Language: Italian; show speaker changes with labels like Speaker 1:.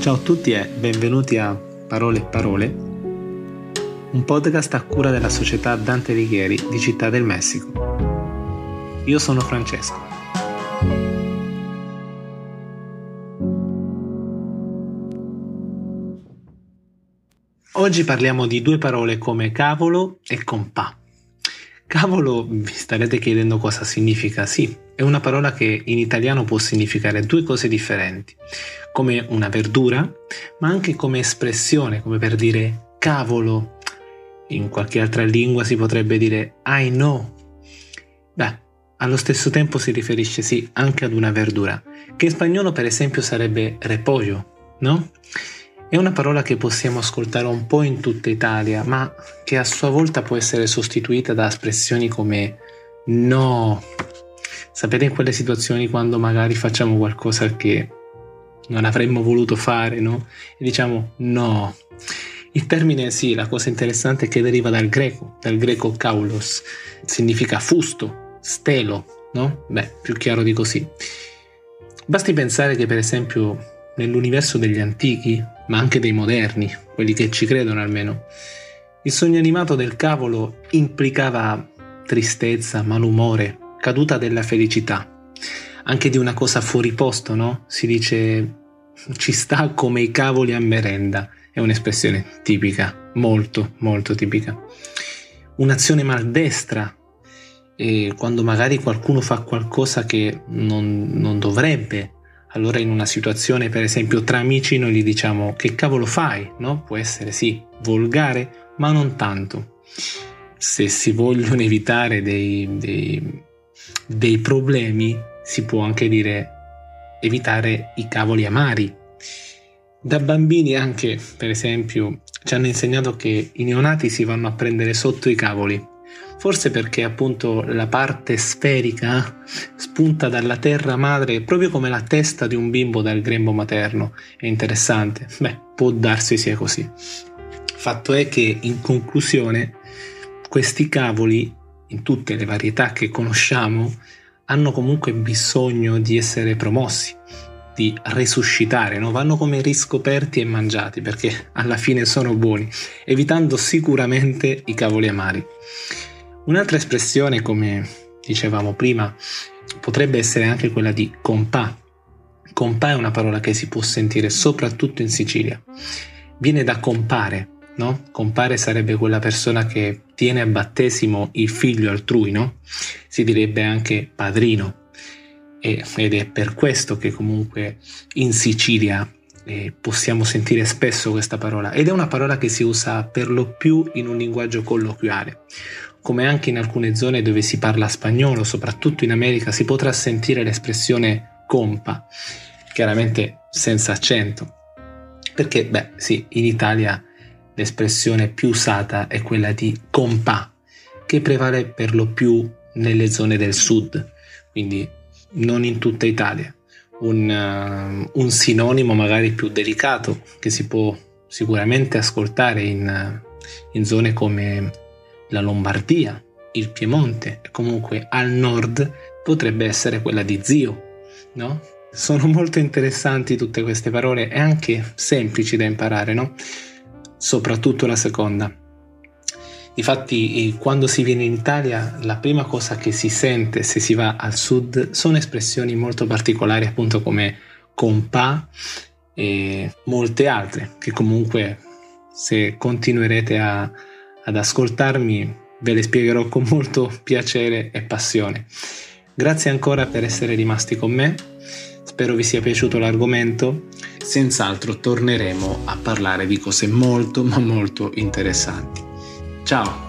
Speaker 1: Ciao a tutti e benvenuti a Parole e Parole, un podcast a cura della società Dante Alighieri di Città del Messico. Io sono Francesco. Oggi parliamo di due parole come cavolo e compà. Cavolo, vi starete chiedendo cosa significa? Sì, è una parola che in italiano può significare due cose differenti, come una verdura, ma anche come espressione, come per dire cavolo. In qualche altra lingua si potrebbe dire I know. Beh, allo stesso tempo si riferisce sì anche ad una verdura, che in spagnolo per esempio sarebbe repollo, no? È una parola che possiamo ascoltare un po' in tutta Italia, ma che a sua volta può essere sostituita da espressioni come no. Sapete in quelle situazioni quando magari facciamo qualcosa che non avremmo voluto fare, no? E diciamo no. Il termine sì, la cosa interessante è che deriva dal greco, dal greco kaulos, significa fusto, stelo, no? Beh, più chiaro di così. Basti pensare che per esempio nell'universo degli antichi, ma anche dei moderni, quelli che ci credono almeno. Il sogno animato del cavolo implicava tristezza, malumore, caduta della felicità, anche di una cosa fuori posto, no? Si dice ci sta come i cavoli a merenda, è un'espressione tipica, molto, molto tipica. Un'azione maldestra, quando magari qualcuno fa qualcosa che non, non dovrebbe, allora in una situazione per esempio tra amici noi gli diciamo che cavolo fai, no? Può essere sì, volgare, ma non tanto. Se si vogliono evitare dei, dei, dei problemi si può anche dire evitare i cavoli amari. Da bambini anche, per esempio, ci hanno insegnato che i neonati si vanno a prendere sotto i cavoli forse perché appunto la parte sferica spunta dalla terra madre proprio come la testa di un bimbo dal grembo materno. È interessante? Beh, può darsi sia così. Fatto è che in conclusione questi cavoli, in tutte le varietà che conosciamo, hanno comunque bisogno di essere promossi, di resuscitare, no? vanno come riscoperti e mangiati perché alla fine sono buoni, evitando sicuramente i cavoli amari. Un'altra espressione, come dicevamo prima, potrebbe essere anche quella di compà. Compà è una parola che si può sentire soprattutto in Sicilia. Viene da compare, no? Compare sarebbe quella persona che tiene a battesimo il figlio altrui, no? Si direbbe anche padrino. Ed è per questo che comunque in Sicilia eh, possiamo sentire spesso questa parola ed è una parola che si usa per lo più in un linguaggio colloquiale come anche in alcune zone dove si parla spagnolo, soprattutto in America, si potrà sentire l'espressione compa, chiaramente senza accento. Perché, beh, sì, in Italia l'espressione più usata è quella di compa, che prevale per lo più nelle zone del sud, quindi non in tutta Italia. Un, uh, un sinonimo magari più delicato che si può sicuramente ascoltare in, in zone come la Lombardia, il Piemonte comunque al nord potrebbe essere quella di zio, no? Sono molto interessanti tutte queste parole e anche semplici da imparare, no? Soprattutto la seconda. Infatti, quando si viene in Italia, la prima cosa che si sente se si va al sud sono espressioni molto particolari, appunto come compà e molte altre, che comunque se continuerete a, ad ascoltarmi, ve le spiegherò con molto piacere e passione. Grazie ancora per essere rimasti con me, spero vi sia piaciuto l'argomento, senz'altro torneremo a parlare di cose molto ma molto interessanti. Ciao!